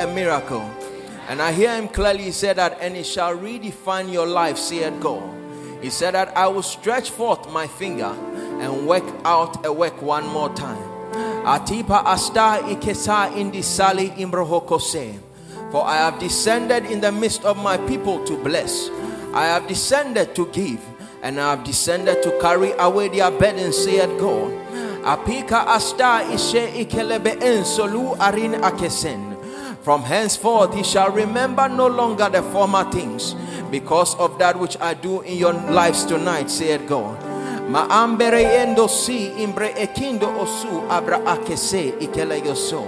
a miracle. And I hear him clearly. He said that, and it shall redefine your life, saith God. He said that I will stretch forth my finger and work out a work one more time. Atipa asta ikesa indisali imbrohokose. For I have descended in the midst of my people to bless. I have descended to give, and I have descended to carry away their burdens, saith God. Apika asta ishe ikelebe ensolu arin akesen. From henceforth he shall remember no longer the former things, because of that which I do in your lives tonight, said God. Ma ambere endo si imbre ekindo osu abra akese ikele yoso.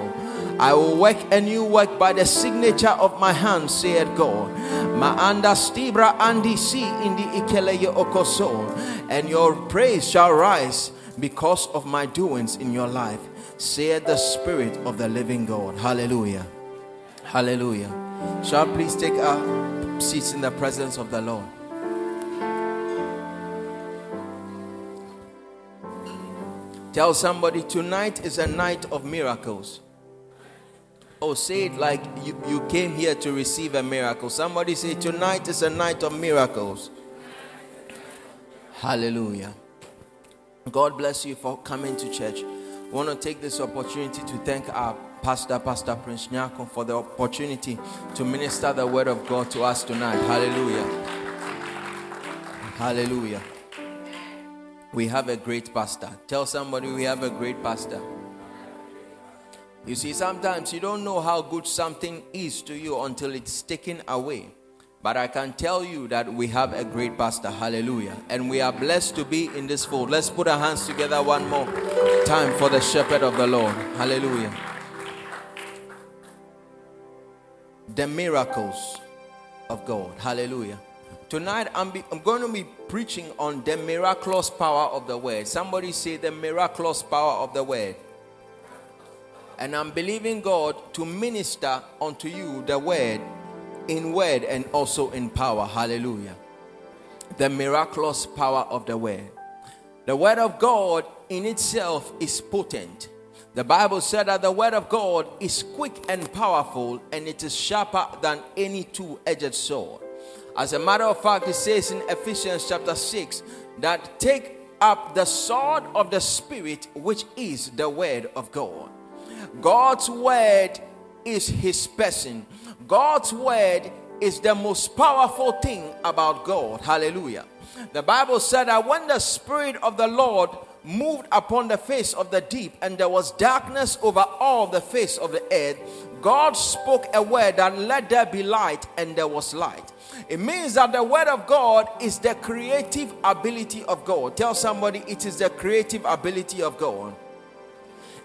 I will work a new work by the signature of my hand, said God. Ma anda stibra andi si indi ikele okoso. And your praise shall rise because of my doings in your life, saith the Spirit of the living God. Hallelujah. Hallelujah. Shall I please take our seats in the presence of the Lord? Tell somebody tonight is a night of miracles. Oh, say it like you, you came here to receive a miracle. Somebody say, Tonight is a night of miracles. Hallelujah. God bless you for coming to church. Want to take this opportunity to thank our pastor, Pastor Prince Nyako, for the opportunity to minister the word of God to us tonight. Hallelujah. Hallelujah. We have a great pastor. Tell somebody we have a great pastor. You see, sometimes you don't know how good something is to you until it's taken away. But I can tell you that we have a great pastor. Hallelujah. And we are blessed to be in this fold. Let's put our hands together one more time for the shepherd of the Lord. Hallelujah. The miracles of God. Hallelujah. Tonight I'm, be, I'm going to be preaching on the miraculous power of the word. Somebody say the miraculous power of the word. And I'm believing God to minister unto you the word in word and also in power. Hallelujah. The miraculous power of the word. The word of God in itself is potent. The Bible said that the word of God is quick and powerful and it is sharper than any two edged sword. As a matter of fact, it says in Ephesians chapter 6 that take up the sword of the Spirit, which is the word of God. God's word is his person. God's word is the most powerful thing about God. Hallelujah. The Bible said that when the Spirit of the Lord moved upon the face of the deep and there was darkness over all the face of the earth, God spoke a word that let there be light and there was light. It means that the word of God is the creative ability of God. Tell somebody it is the creative ability of God.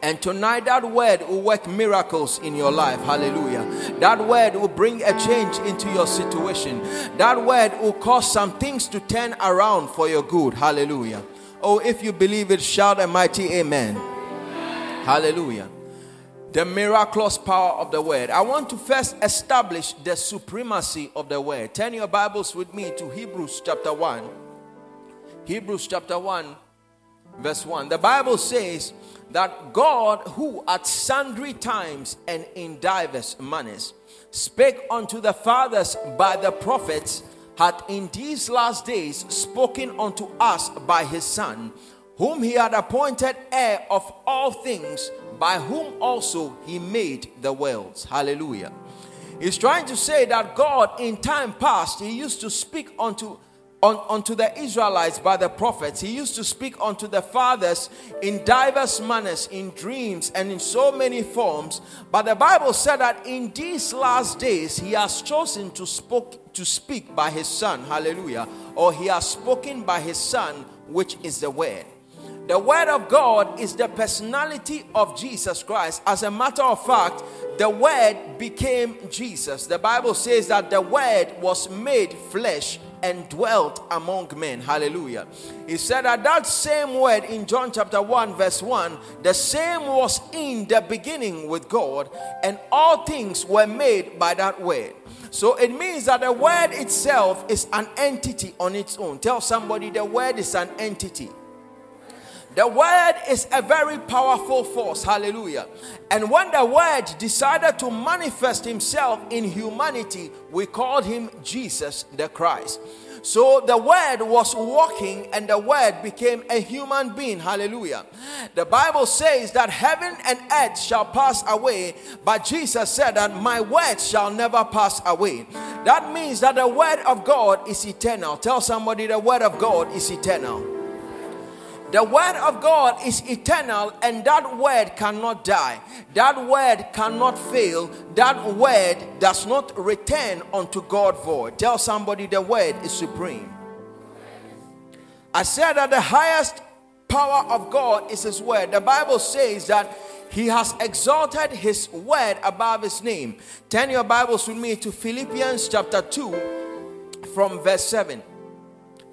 And tonight, that word will work miracles in your life. Hallelujah. That word will bring a change into your situation. That word will cause some things to turn around for your good. Hallelujah. Oh, if you believe it, shout a mighty amen. amen. Hallelujah. The miraculous power of the word. I want to first establish the supremacy of the word. Turn your Bibles with me to Hebrews chapter 1. Hebrews chapter 1, verse 1. The Bible says, that God, who at sundry times and in divers manners spake unto the fathers by the prophets, hath in these last days spoken unto us by his Son, whom he had appointed heir of all things, by whom also he made the worlds. Hallelujah. He's trying to say that God, in time past, he used to speak unto on, unto the Israelites by the prophets. He used to speak unto the fathers in diverse manners, in dreams, and in so many forms. But the Bible said that in these last days he has chosen to spoke to speak by his son. Hallelujah. Or he has spoken by his son, which is the word. The word of God is the personality of Jesus Christ. As a matter of fact, the word became Jesus. The Bible says that the word was made flesh and dwelt among men. Hallelujah. He said that that same word in John chapter 1, verse 1, the same was in the beginning with God, and all things were made by that word. So it means that the word itself is an entity on its own. Tell somebody the word is an entity. The word is a very powerful force. Hallelujah. And when the word decided to manifest himself in humanity, we called him Jesus the Christ. So the word was walking and the word became a human being. Hallelujah. The Bible says that heaven and earth shall pass away, but Jesus said that my word shall never pass away. That means that the word of God is eternal. Tell somebody the word of God is eternal. The word of God is eternal, and that word cannot die. That word cannot fail. That word does not return unto God void. Tell somebody the word is supreme. I said that the highest power of God is His word. The Bible says that He has exalted His word above His name. Turn your Bibles with me to Philippians chapter 2 from verse 7.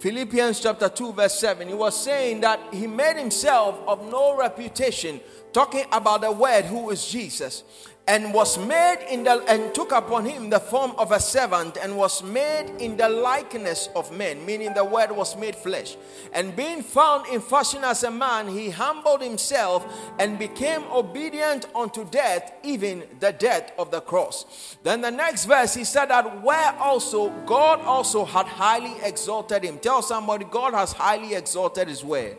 Philippians chapter 2, verse 7, he was saying that he made himself of no reputation, talking about the word who is Jesus and was made in the and took upon him the form of a servant and was made in the likeness of men meaning the word was made flesh. And being found in fashion as a man he humbled himself and became obedient unto death even the death of the cross. Then the next verse he said that where also god also had highly exalted him. Tell somebody god has highly exalted his word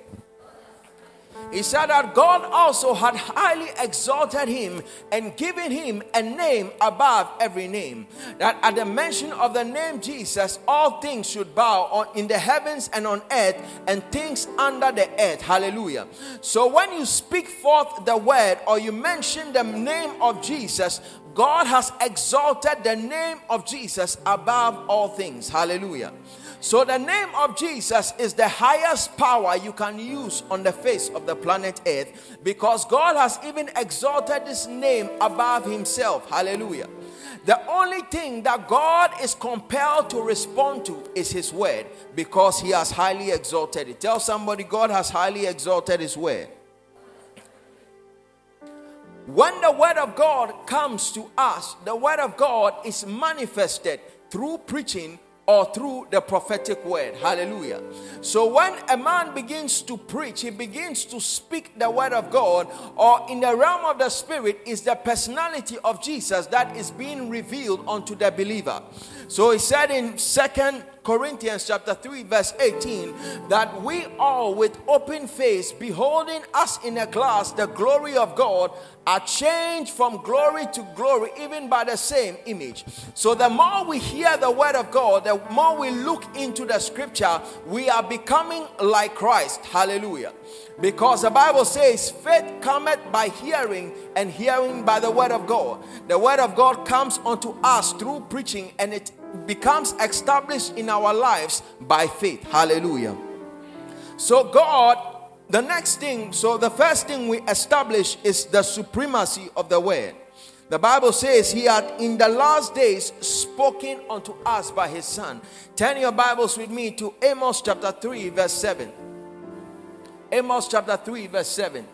he said that God also had highly exalted him and given him a name above every name. That at the mention of the name Jesus, all things should bow in the heavens and on earth and things under the earth. Hallelujah. So when you speak forth the word or you mention the name of Jesus, God has exalted the name of Jesus above all things. Hallelujah. So, the name of Jesus is the highest power you can use on the face of the planet Earth because God has even exalted this name above Himself. Hallelujah. The only thing that God is compelled to respond to is His word because He has highly exalted it. Tell somebody, God has highly exalted His word. When the word of God comes to us, the word of God is manifested through preaching or through the prophetic word. Hallelujah. So when a man begins to preach, he begins to speak the word of God, or in the realm of the spirit, is the personality of Jesus that is being revealed unto the believer. So he said in Second Corinthians chapter 3 verse 18 that we all with open face beholding us in a glass the glory of God are changed from glory to glory even by the same image. So the more we hear the word of God, the more we look into the scripture, we are becoming like Christ. Hallelujah. Because the Bible says, faith cometh by hearing, and hearing by the word of God. The word of God comes unto us through preaching, and it becomes established in our lives by faith. Hallelujah. So, God, the next thing, so the first thing we establish is the supremacy of the word. The Bible says he had in the last days spoken unto us by his son. Turn your Bibles with me to Amos chapter 3, verse 7. Amos chapter 3, verse 7.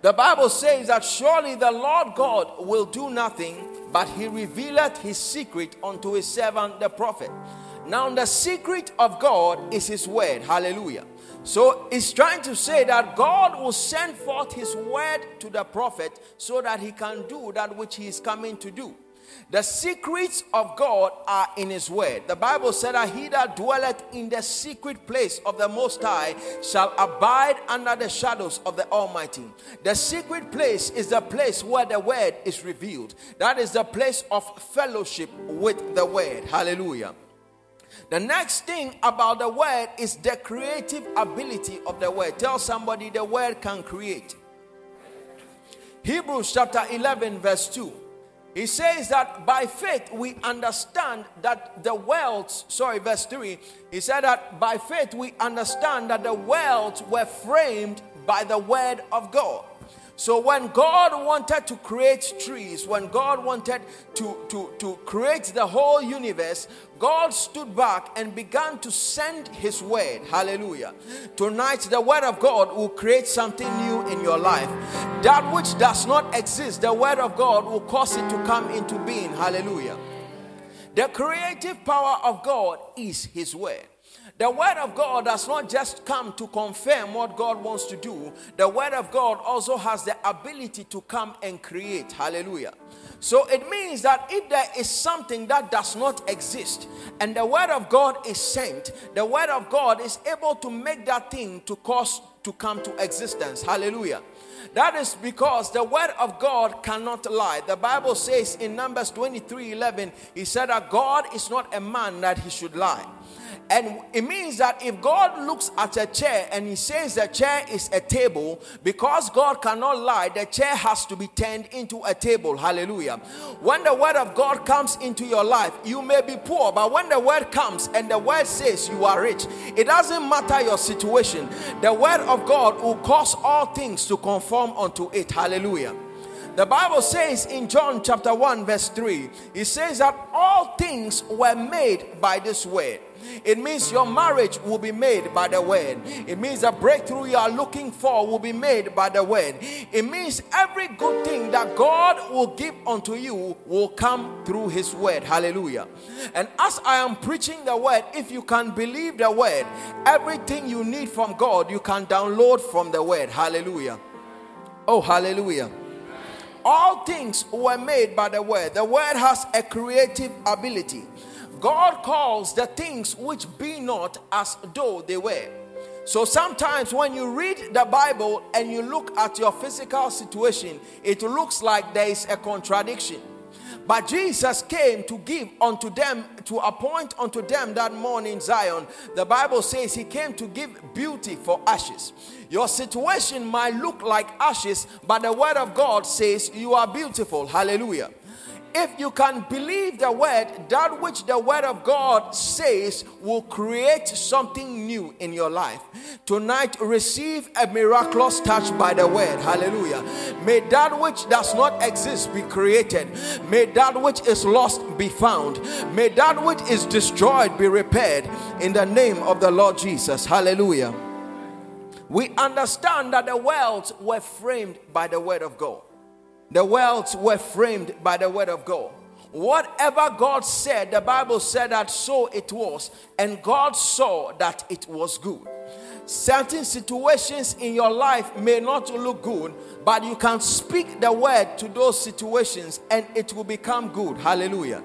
The Bible says that surely the Lord God will do nothing, but he revealeth his secret unto his servant the prophet. Now, the secret of God is his word. Hallelujah. So, it's trying to say that God will send forth his word to the prophet so that he can do that which he is coming to do. The secrets of God are in His Word. The Bible said that he that dwelleth in the secret place of the Most High shall abide under the shadows of the Almighty. The secret place is the place where the Word is revealed. That is the place of fellowship with the Word. Hallelujah. The next thing about the Word is the creative ability of the Word. Tell somebody the Word can create. Hebrews chapter 11, verse 2. He says that by faith we understand that the worlds, sorry, verse 3, he said that by faith we understand that the worlds were framed by the word of God. So when God wanted to create trees, when God wanted to, to, to create the whole universe, God stood back and began to send his word. Hallelujah. Tonight, the word of God will create something new in your life. That which does not exist, the word of God will cause it to come into being. Hallelujah. The creative power of God is his word. The word of God does not just come to confirm what God wants to do, the word of God also has the ability to come and create. Hallelujah. So it means that if there is something that does not exist and the word of God is sent, the word of God is able to make that thing to cause to come to existence. Hallelujah. That is because the word of God cannot lie. The Bible says in Numbers 23 11, he said that God is not a man that he should lie. And it means that if God looks at a chair and he says the chair is a table, because God cannot lie, the chair has to be turned into a table. Hallelujah. When the word of God comes into your life, you may be poor, but when the word comes and the word says you are rich, it doesn't matter your situation. The word of God will cause all things to conform unto it. Hallelujah. The Bible says in John chapter 1, verse 3, it says that all things were made by this word. It means your marriage will be made by the word. It means the breakthrough you are looking for will be made by the word. It means every good thing that God will give unto you will come through his word. Hallelujah. And as I am preaching the word, if you can believe the word, everything you need from God, you can download from the word. Hallelujah. Oh, hallelujah. All things were made by the word. The word has a creative ability. God calls the things which be not as though they were. So sometimes when you read the Bible and you look at your physical situation, it looks like there is a contradiction. But Jesus came to give unto them, to appoint unto them that morning Zion. The Bible says he came to give beauty for ashes. Your situation might look like ashes, but the word of God says you are beautiful. Hallelujah if you can believe the word, that which the word of God says will create something new in your life. Tonight, receive a miraculous touch by the word. Hallelujah. May that which does not exist be created. May that which is lost be found. May that which is destroyed be repaired in the name of the Lord Jesus. Hallelujah. We understand that the worlds were framed by the word of God. The worlds were framed by the word of God. Whatever God said, the Bible said that so it was, and God saw that it was good. Certain situations in your life may not look good, but you can speak the word to those situations and it will become good. Hallelujah.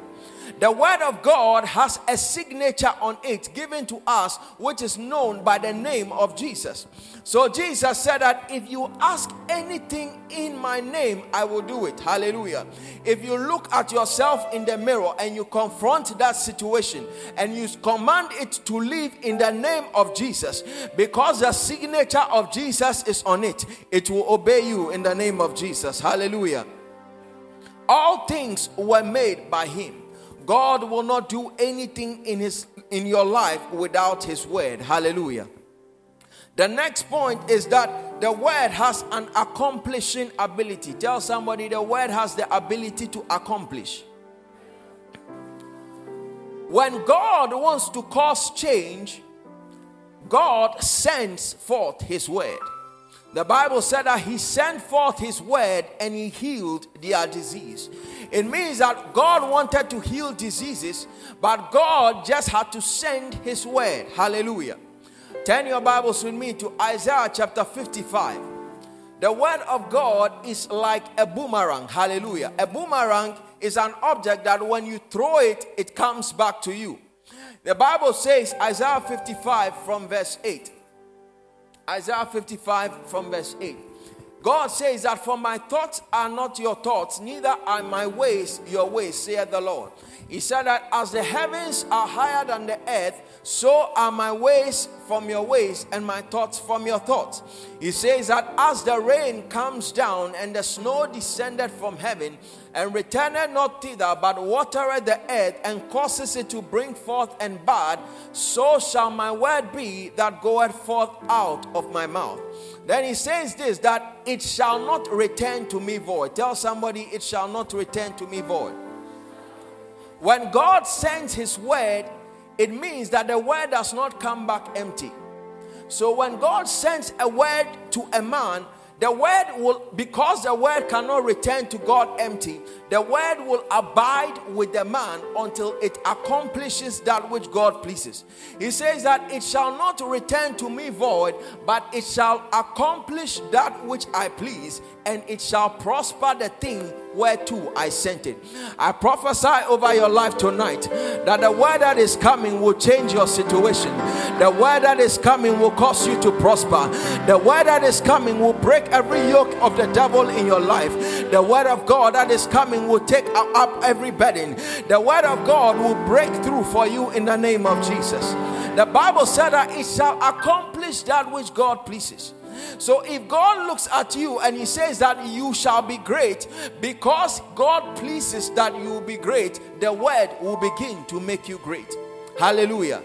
The word of God has a signature on it given to us, which is known by the name of Jesus. So Jesus said that if you ask anything in my name, I will do it. Hallelujah. If you look at yourself in the mirror and you confront that situation and you command it to live in the name of Jesus, because the signature of Jesus is on it, it will obey you in the name of Jesus. Hallelujah. All things were made by him God will not do anything in his in your life without his word. Hallelujah. The next point is that the word has an accomplishing ability. Tell somebody the word has the ability to accomplish. When God wants to cause change, God sends forth his word. The Bible said that he sent forth his word and he healed their disease. It means that God wanted to heal diseases, but God just had to send his word. Hallelujah. Turn your Bibles with me to Isaiah chapter 55. The word of God is like a boomerang. Hallelujah. A boomerang is an object that when you throw it, it comes back to you. The Bible says, Isaiah 55 from verse 8. Isaiah 55 from verse 8. God says that for my thoughts are not your thoughts, neither are my ways your ways, saith the Lord. He said that as the heavens are higher than the earth, so are my ways from your ways and my thoughts from your thoughts. He says that as the rain comes down and the snow descended from heaven and returned not thither, but watered the earth and causes it to bring forth and bud, so shall my word be that goeth forth out of my mouth. Then he says this that it shall not return to me void. Tell somebody it shall not return to me void. When God sends his word, it means that the word does not come back empty. So when God sends a word to a man, The word will, because the word cannot return to God empty, the word will abide with the man until it accomplishes that which God pleases. He says that it shall not return to me void, but it shall accomplish that which I please, and it shall prosper the thing whereto I sent it. I prophesy over your life tonight that the word that is coming will change your situation. The word that is coming will cause you to prosper. The word that is coming will break every yoke of the devil in your life. The word of God that is coming will take up every burden. The word of God will break through for you in the name of Jesus. The Bible said that it shall accomplish that which God pleases. So if God looks at you and He says that you shall be great, because God pleases that you will be great, the word will begin to make you great. Hallelujah.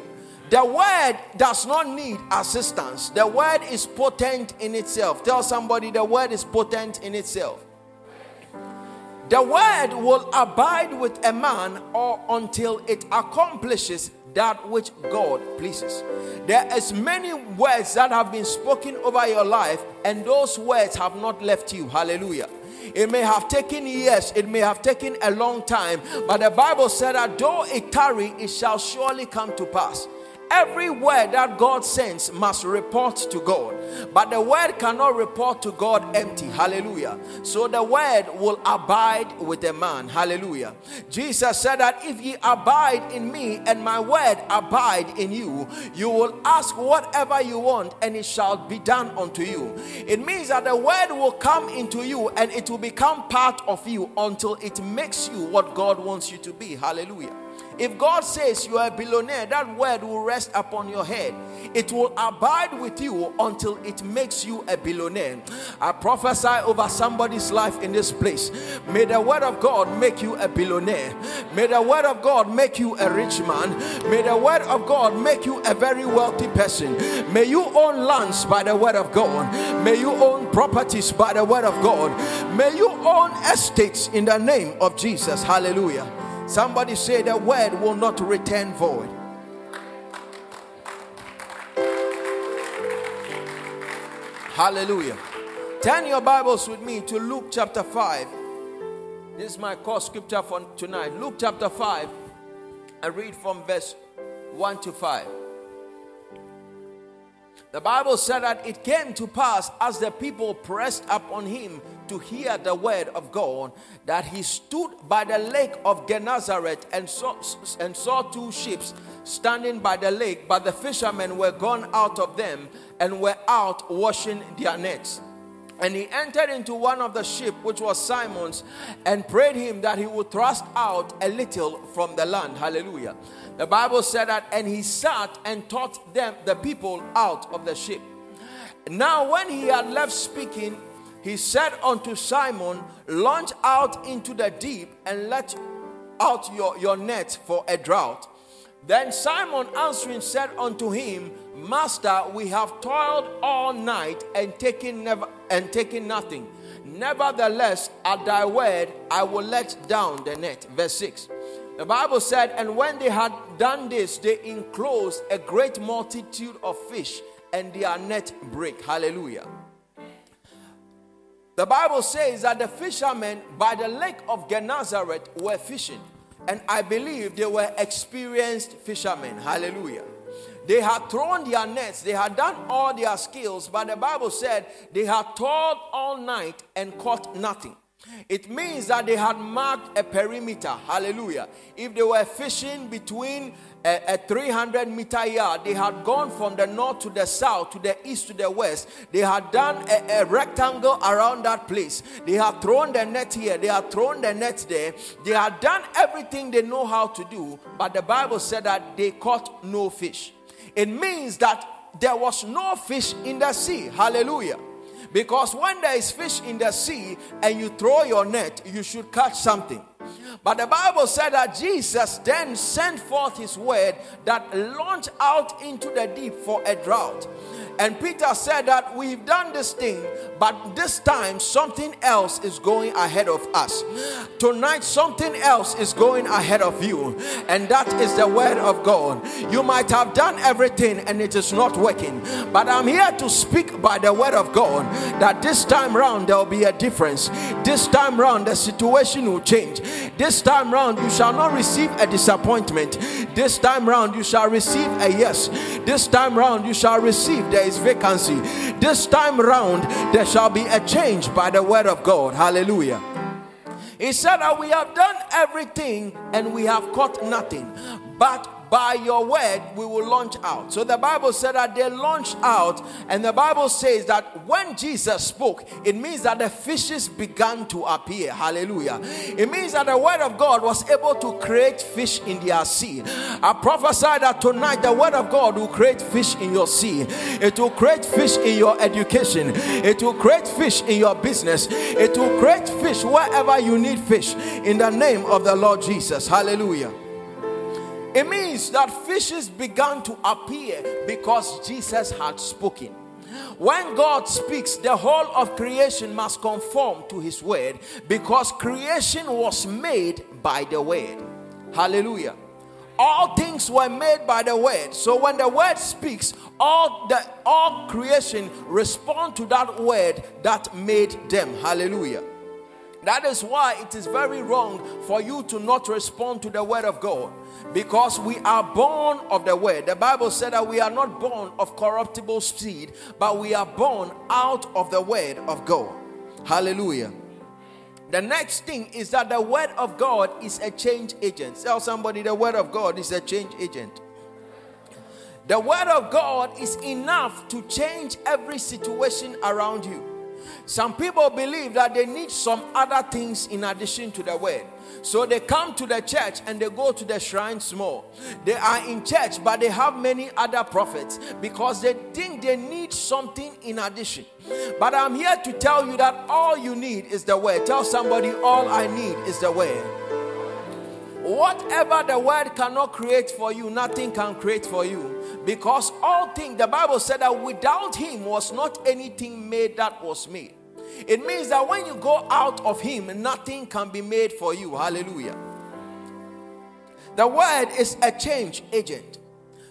The word does not need assistance. The word is potent in itself. Tell somebody the word is potent in itself. The word will abide with a man or until it accomplishes that which God pleases. There is many words that have been spoken over your life and those words have not left you. Hallelujah. It may have taken years, it may have taken a long time, but the Bible said that though it tarry, it shall surely come to pass. Every word that God sends must report to God, but the word cannot report to God empty. Hallelujah. So the word will abide with a man. Hallelujah. Jesus said that if ye abide in me and my word abide in you, you will ask whatever you want and it shall be done unto you. It means that the word will come into you and it will become part of you until it makes you what God wants you to be. Hallelujah. If God says you are a billionaire, that word will rest upon your head. It will abide with you until it makes you a billionaire. I prophesy over somebody's life in this place. May the word of God make you a billionaire. May the word of God make you a rich man. May the word of God make you a very wealthy person. May you own lands by the word of God. May you own properties by the word of God. May you own estates in the name of Jesus. Hallelujah. Somebody say the word will not return void. Hallelujah. Turn your Bibles with me to Luke chapter 5. This is my core scripture for tonight. Luke chapter 5. I read from verse 1 to 5. The Bible said that it came to pass as the people pressed upon him to hear the word of God that he stood by the lake of Gennesaret and saw, and saw two ships standing by the lake, but the fishermen were gone out of them and were out washing their nets. And he entered into one of the ship, which was Simon's, and prayed him that he would thrust out a little from the land. Hallelujah. The Bible said that, and he sat and taught them, the people, out of the ship. Now, when he had left speaking, he said unto Simon, Launch out into the deep and let out your, your net for a drought. Then Simon answering said unto him, Master, we have toiled all night and taken never and taken nothing. Nevertheless, at thy word, I will let down the net. Verse 6. The Bible said, And when they had done this, they enclosed a great multitude of fish, and their net break. Hallelujah. The Bible says that the fishermen by the lake of Gennesaret were fishing. And I believe they were experienced fishermen. Hallelujah. They had thrown their nets, they had done all their skills, but the Bible said they had toiled all night and caught nothing. It means that they had marked a perimeter. Hallelujah. If they were fishing between a, a, 300 meter yard, they had gone from the north to the south, to the east to the west. They had done a, a rectangle around that place. They had thrown the net here, they had thrown the net there. They had done everything they know how to do, but the Bible said that they caught no fish. It means that there was no fish in the sea. Hallelujah. Because when there is fish in the sea and you throw your net, you should catch something. But the Bible said that Jesus then sent forth his word that launched out into the deep for a drought. And Peter said that we've done this thing, but this time something else is going ahead of us. Tonight, something else is going ahead of you, and that is the word of God. You might have done everything and it is not working, but I'm here to speak by the word of God that this time round there will be a difference. This time round, the situation will change. This time round, you shall not receive a disappointment. This time round, you shall receive a yes. This time round, you shall receive there is vacancy. This time round, there shall be a change by the word of God. Hallelujah. He said that we have done everything and we have caught nothing. But by your word we will launch out. So the Bible said that they launched out, and the Bible says that when Jesus spoke, it means that the fishes began to appear. Hallelujah. It means that the word of God was able to create fish in their sea. I prophesy that tonight the word of God will create fish in your sea. It will create fish in your education. It will create fish in your business. It will create fish wherever you need fish in the name of the Lord Jesus. Hallelujah. It means that fishes began to appear because Jesus had spoken. When God speaks, the whole of creation must conform to his word because creation was made by the word. Hallelujah. All things were made by the word. So when the word speaks, all the all creation respond to that word that made them. Hallelujah. That is why it is very wrong for you to not respond to the word of God because we are born of the word. The Bible said that we are not born of corruptible seed, but we are born out of the word of God. Hallelujah. The next thing is that the word of God is a change agent. Tell somebody the word of God is a change agent. The word of God is enough to change every situation around you. Some people believe that they need some other things in addition to the word. So they come to the church and they go to the shrines more. They are in church, but they have many other prophets because they think they need something in addition. But I'm here to tell you that all you need is the word. Tell somebody, all I need is the word. Whatever the word cannot create for you, nothing can create for you. Because all things, the Bible said that without him was not anything made that was made. It means that when you go out of Him, nothing can be made for you. Hallelujah. The word is a change agent.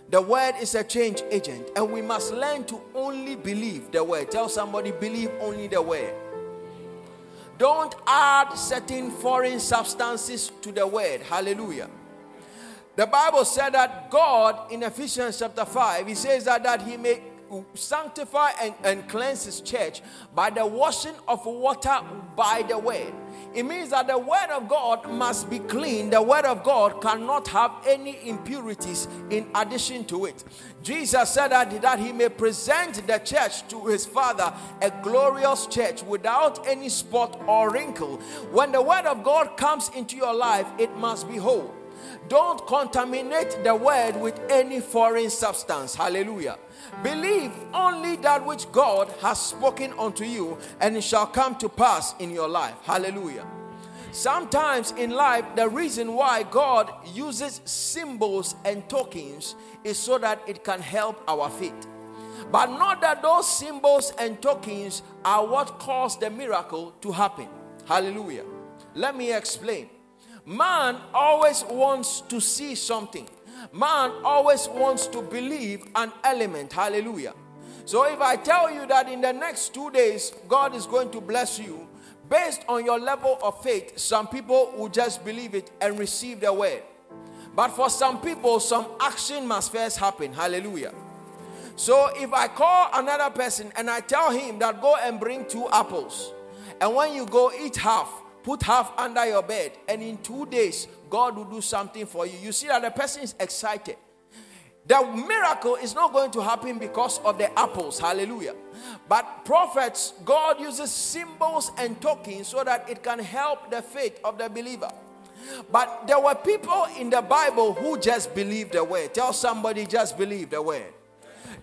The word is a change agent, and we must learn to only believe the word. Tell somebody, believe only the word. Don't add certain foreign substances to the word. Hallelujah. The Bible said that God in Ephesians chapter 5, He says that, that He may sanctify and, and cleanse his church by the washing of water by the word. It means that the word of God must be clean. The word of God cannot have any impurities in addition to it. Jesus said that, that he may present the church to his Father, a glorious church without any spot or wrinkle. When the word of God comes into your life, it must be whole. Don't contaminate the word with any foreign substance. Hallelujah. Believe only that which God has spoken unto you, and it shall come to pass in your life. Hallelujah. Sometimes in life, the reason why God uses symbols and tokens is so that it can help our faith. But not that those symbols and tokens are what caused the miracle to happen. Hallelujah. Let me explain. Man always wants to see something. Man always wants to believe an element. Hallelujah. So if I tell you that in the next two days, God is going to bless you, based on your level of faith, some people will just believe it and receive the word. But for some people, some action must first happen. Hallelujah. So if I call another person and I tell him that go and bring two apples, and when you go eat half, put half under your bed, and in two days, God will do something for you. You see that the person is excited. The miracle is not going to happen because of the apples. Hallelujah. But prophets, God uses symbols and tokens so that it can help the faith of the believer. But there were people in the Bible who just believed the word. Tell somebody, just believe the word.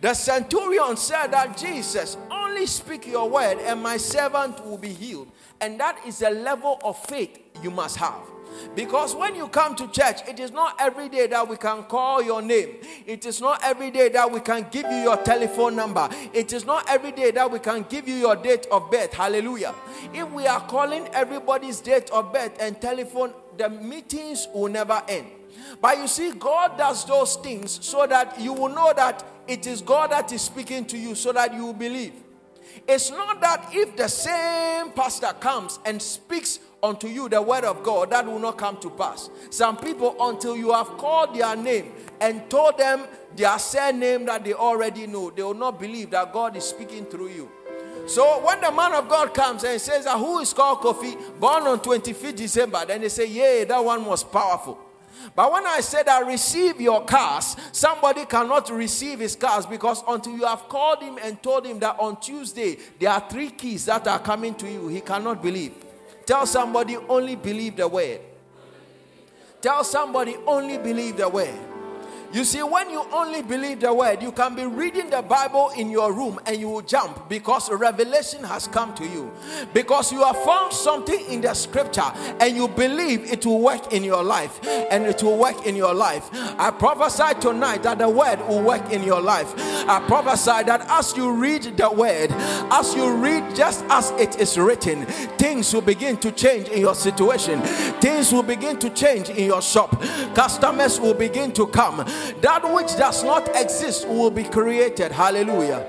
The centurion said that Jesus, only speak your word and my servant will be healed. And that is the level of faith you must have. Because when you come to church, it is not every day that we can call your name. It is not every day that we can give you your telephone number. It is not every day that we can give you your date of birth. Hallelujah. If we are calling everybody's date of birth and telephone, the meetings will never end. But you see, God does those things so that you will know that it is God that is speaking to you, so that you will believe. It's not that if the same pastor comes and speaks unto you the word of God, that will not come to pass. Some people, until you have called their name and told them their surname that they already know, they will not believe that God is speaking through you. So when the man of God comes and says, Who is called Kofi, born on 25th December, then they say, Yeah, that one was powerful. But when I said I receive your cars, somebody cannot receive his cars because until you have called him and told him that on Tuesday there are three keys that are coming to you, he cannot believe. Tell somebody only believe the word. Tell somebody only believe the word. You see, when you only believe the word, you can be reading the Bible in your room and you will jump because revelation has come to you. Because you have found something in the scripture and you believe it will work in your life and it will work in your life. I prophesy tonight that the word will work in your life. I prophesy that as you read the word, as you read just as it is written, things will begin to change in your situation, things will begin to change in your shop, customers will begin to come that which does not exist will be created. Hallelujah.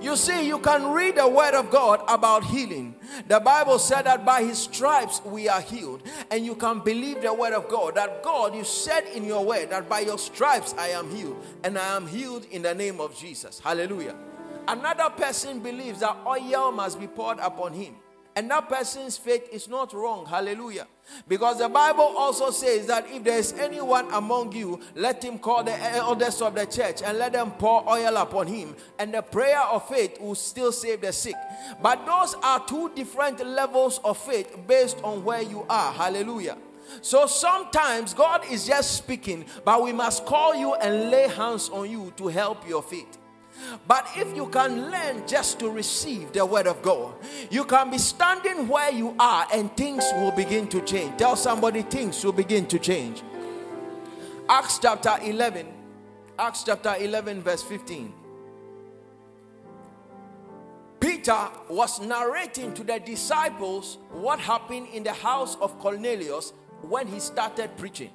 You see, you can read the word of God about healing. The Bible said that by his stripes we are healed. And you can believe the word of God that God, you said in your word that by your stripes I am healed. And I am healed in the name of Jesus. Hallelujah. Another person believes that oil must be poured upon him. And that person's faith is not wrong. Hallelujah. Because the Bible also says that if there is anyone among you, let him call the elders of the church and let them pour oil upon him. And the prayer of faith will still save the sick. But those are two different levels of faith based on where you are. Hallelujah. So sometimes God is just speaking, but we must call you and lay hands on you to help your faith. But if you can learn just to receive the word of God, you can be standing where you are and things will begin to change. Tell somebody things will begin to change. Acts chapter 11, Acts chapter 11, verse 15. Peter was narrating to the disciples what happened in the house of Cornelius when he started preaching.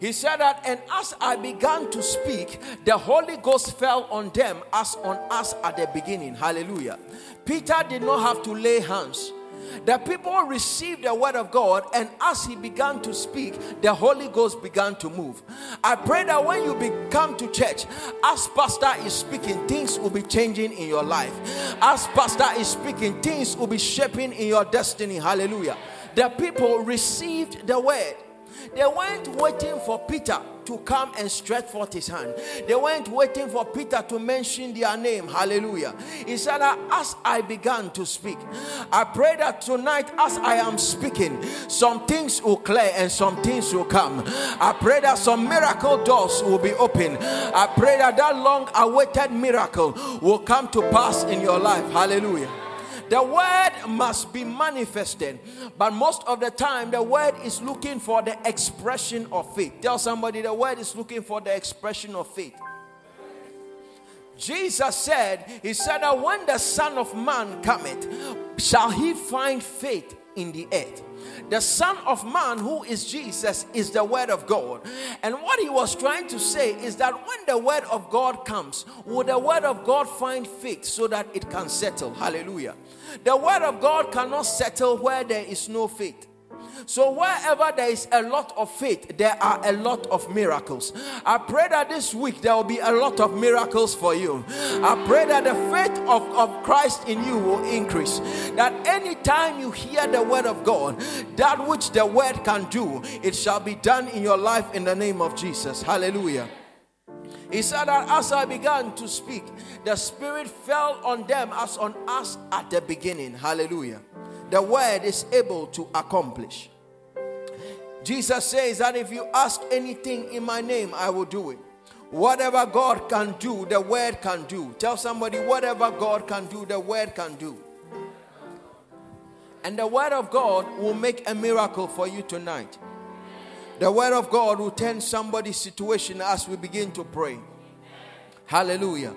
He said that, and as I began to speak, the Holy Ghost fell on them as on us at the beginning. Hallelujah. Peter did not have to lay hands. The people received the word of God, and as he began to speak, the Holy Ghost began to move. I pray that when you come to church, as Pastor is speaking, things will be changing in your life. As Pastor is speaking, things will be shaping in your destiny. Hallelujah. The people received the word. They weren't waiting for Peter to come and stretch forth his hand. They weren't waiting for Peter to mention their name. Hallelujah. He said as I began to speak, I pray that tonight, as I am speaking, some things will clear and some things will come. I pray that some miracle doors will be open. I pray that that long awaited miracle will come to pass in your life. Hallelujah. The word must be manifested, but most of the time, the word is looking for the expression of faith. Tell somebody the word is looking for the expression of faith. Jesus said, He said that when the Son of Man cometh, shall he find faith in the earth? The Son of Man, who is Jesus, is the Word of God. And what he was trying to say is that when the Word of God comes, will the Word of God find faith so that it can settle? Hallelujah. The Word of God cannot settle where there is no faith. So, wherever there is a lot of faith, there are a lot of miracles. I pray that this week there will be a lot of miracles for you. I pray that the faith of, of Christ in you will increase. That anytime you hear the word of God, that which the word can do, it shall be done in your life in the name of Jesus. Hallelujah. He said that as I began to speak, the Spirit fell on them as on us at the beginning. Hallelujah the word is able to accomplish. Jesus says that if you ask anything in my name, I will do it. Whatever God can do, the word can do. Tell somebody, whatever God can do, the word can do. And the word of God will make a miracle for you tonight. The word of God will turn somebody's situation as we begin to pray. Hallelujah.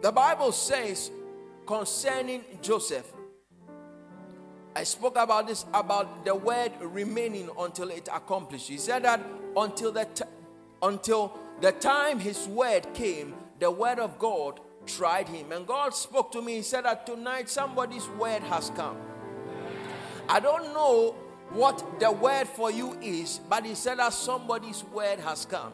The Bible says concerning Joseph, I spoke about this about the word remaining until it accomplished. He said that until the t- until the time his word came, the word of God tried him. And God spoke to me. He said that tonight somebody's word has come. I don't know what the word for you is, but he said that somebody's word has come.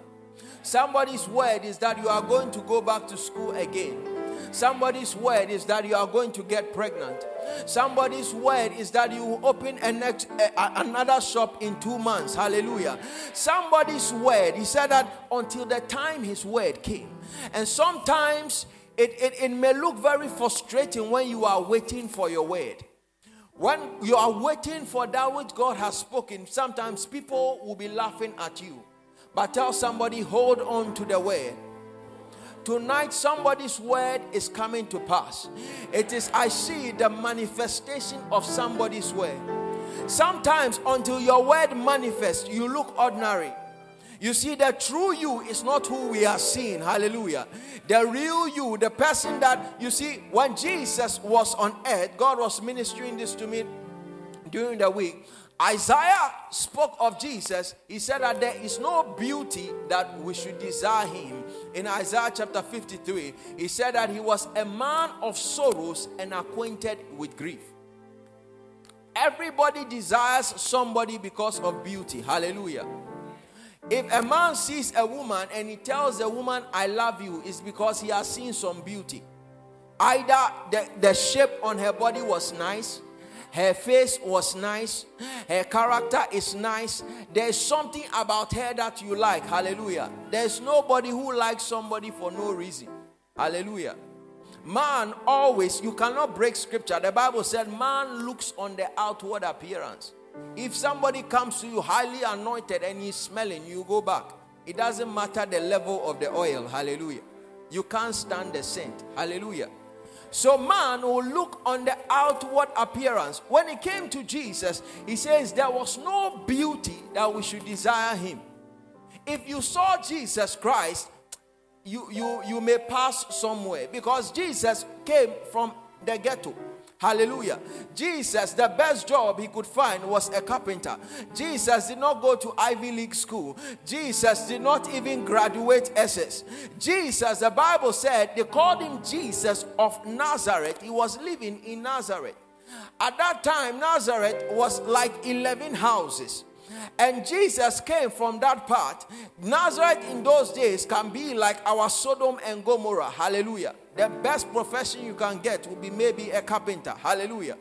Somebody's word is that you are going to go back to school again. Somebody's word is that you are going to get pregnant. Somebody's word is that you will open a next, another shop in two months. Hallelujah. Somebody's word, he said that until the time his word came. And sometimes it, it, it may look very frustrating when you are waiting for your word. When you are waiting for that which God has spoken, sometimes people will be laughing at you. But tell somebody, hold on to the word. Tonight, somebody's word is coming to pass. It is, I see the manifestation of somebody's word. Sometimes, until your word manifests, you look ordinary. You see, the true you is not who we are seeing. Hallelujah. The real you, the person that you see, when Jesus was on earth, God was ministering this to me during the week. Isaiah spoke of Jesus. He said that there is no beauty that we should desire him. In Isaiah chapter 53, he said that he was a man of sorrows and acquainted with grief. Everybody desires somebody because of beauty. Hallelujah. If a man sees a woman and he tells the woman, I love you, it's because he has seen some beauty. Either the, the shape on her body was nice, her face was nice, her character is nice. There's something about her that you like. Hallelujah. There's nobody who likes somebody for no reason. Hallelujah. Man always, you cannot break scripture. The Bible said, man looks on the outward appearance. If somebody comes to you highly anointed and he's smelling, you go back. It doesn't matter the level of the oil. Hallelujah. You can't stand the scent. Hallelujah. So man will look on the outward appearance. When it came to Jesus, he says there was no beauty that we should desire him. If you saw Jesus Christ, you you you may pass somewhere because Jesus came from the ghetto. Hallelujah. Jesus, the best job he could find was a carpenter. Jesus did not go to Ivy League school. Jesus did not even graduate SS. Jesus, the Bible said, they called him Jesus of Nazareth. He was living in Nazareth. At that time, Nazareth was like 11 houses. And Jesus came from that part. Nazareth in those days can be like our Sodom and Gomorrah. Hallelujah. The best profession you can get will be maybe a carpenter. Hallelujah.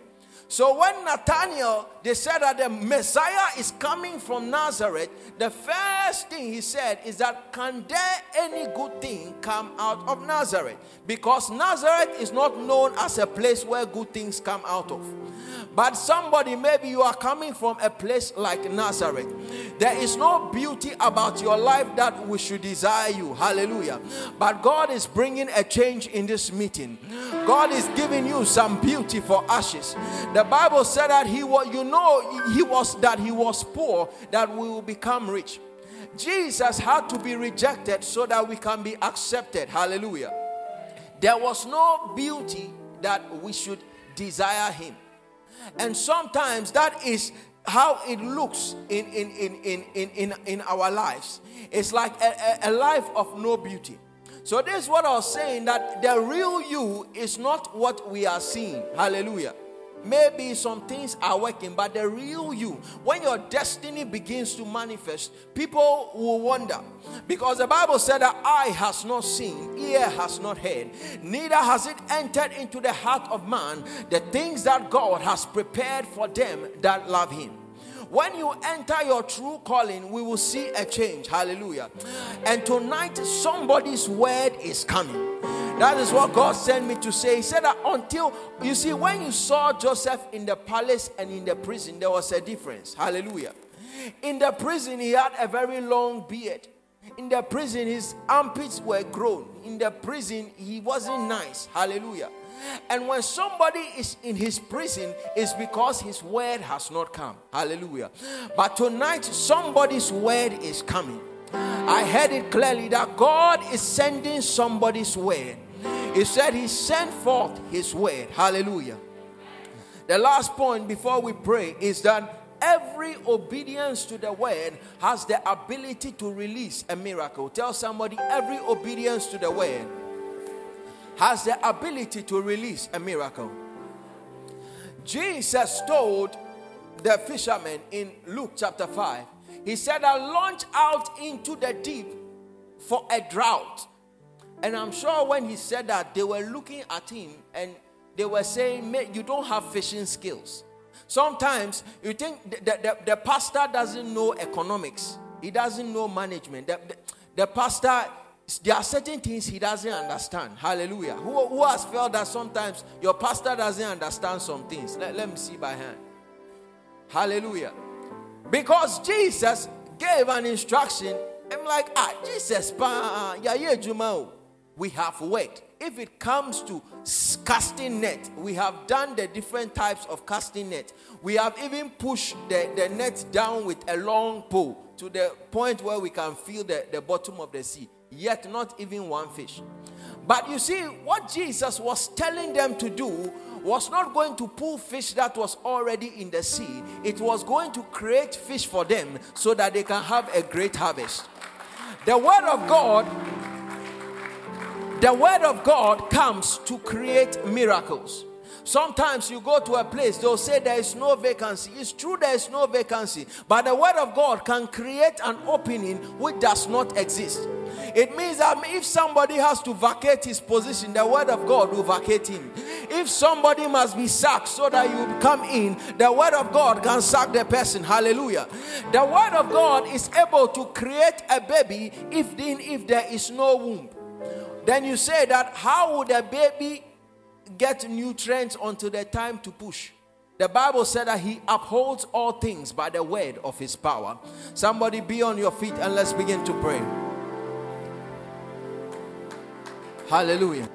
So when Nathaniel they said that the Messiah is coming from Nazareth, the first thing he said is that can there any good thing come out of Nazareth? Because Nazareth is not known as a place where good things come out of. But somebody, maybe you are coming from a place like Nazareth. There is no beauty about your life that we should desire you. Hallelujah. But God is bringing a change in this meeting. God is giving you some beauty for ashes. The Bible said that he was, you know, he was that he was poor, that we will become rich. Jesus had to be rejected so that we can be accepted. Hallelujah. There was no beauty that we should desire him. And sometimes that is how it looks in, in, in, in, in, in, in our lives. It's like a, a, a life of no beauty. So, this is what I was saying that the real you is not what we are seeing. Hallelujah. Maybe some things are working, but the real you, when your destiny begins to manifest, people will wonder. Because the Bible said that eye has not seen, ear has not heard, neither has it entered into the heart of man the things that God has prepared for them that love him. When you enter your true calling, we will see a change. Hallelujah. And tonight, somebody's word is coming. That is what God sent me to say. He said that until you see, when you saw Joseph in the palace and in the prison, there was a difference. Hallelujah. In the prison, he had a very long beard. In the prison, his armpits were grown. In the prison, he wasn't nice. Hallelujah. And when somebody is in his prison, it's because his word has not come. Hallelujah. But tonight, somebody's word is coming. I heard it clearly that God is sending somebody's word. He said he sent forth his word. Hallelujah. The last point before we pray is that every obedience to the word has the ability to release a miracle. Tell somebody every obedience to the word has the ability to release a miracle. Jesus told the fishermen in Luke chapter 5, he said, I launch out into the deep for a drought. And I'm sure when he said that, they were looking at him and they were saying, You don't have fishing skills. Sometimes you think the, the, the pastor doesn't know economics, he doesn't know management. The, the, the pastor there are certain things he doesn't understand. Hallelujah. Who, who has felt that sometimes your pastor doesn't understand some things? Let, let me see by hand. Hallelujah. Because Jesus gave an instruction. I'm like, ah, Jesus, we have worked. If it comes to casting net, we have done the different types of casting net. We have even pushed the, the net down with a long pole to the point where we can feel the, the bottom of the sea yet not even one fish. But you see, what Jesus was telling them to do was not going to pull fish that was already in the sea, it was going to create fish for them so that they can have a great harvest. The Word of God. The word of God comes to create miracles. Sometimes you go to a place, they'll say there is no vacancy. It's true, there is no vacancy, but the word of God can create an opening which does not exist. It means that if somebody has to vacate his position, the word of God will vacate him. If somebody must be sacked so that you come in, the word of God can sack the person. Hallelujah. The word of God is able to create a baby if then if there is no womb. Then you say that how would a baby get nutrients until the time to push? The Bible said that he upholds all things by the word of his power. Somebody be on your feet and let's begin to pray. Hallelujah.